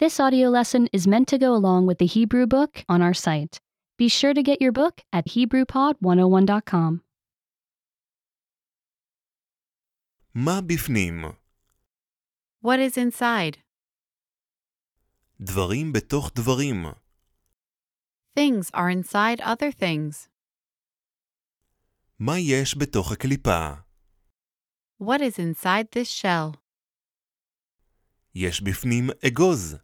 This audio lesson is meant to go along with the Hebrew book on our site. Be sure to get your book at HebrewPod101.com. מה בפנים? What is inside? דברים בתוך דברים. Things are inside other things. מה יש בתוך הקליפה? What is inside this shell? יש בפנים אגוז.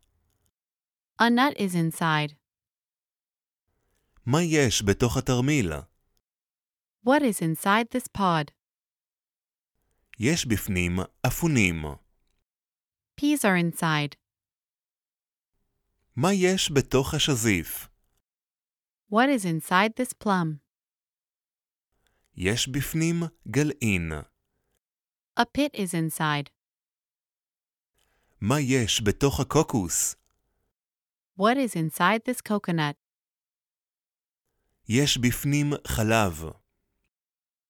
A nut is inside. מה יש בתוך התרמיל? What is inside this pod? יש בפנים אפונים. Peas are inside. מה יש בתוך השזיף? What is inside this plum? יש בפנים גלעין. A pit is inside. מה יש בתוך הקוקוס? What is inside this coconut? יש בפנים חלב.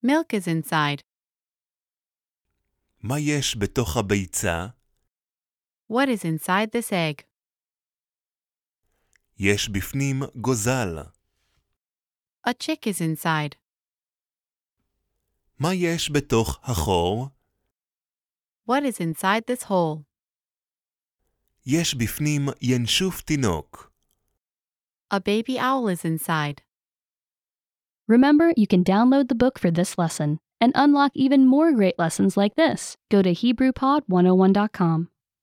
Milk is inside. מה יש בתוך הביצה? What is inside this egg? יש בפנים גוזל. A chick is inside. מה יש בתוך החור? What is inside this hole? יש בפנים ינשוף תינוק. A baby owl is inside. Remember, you can download the book for this lesson and unlock even more great lessons like this. Go to HebrewPod101.com.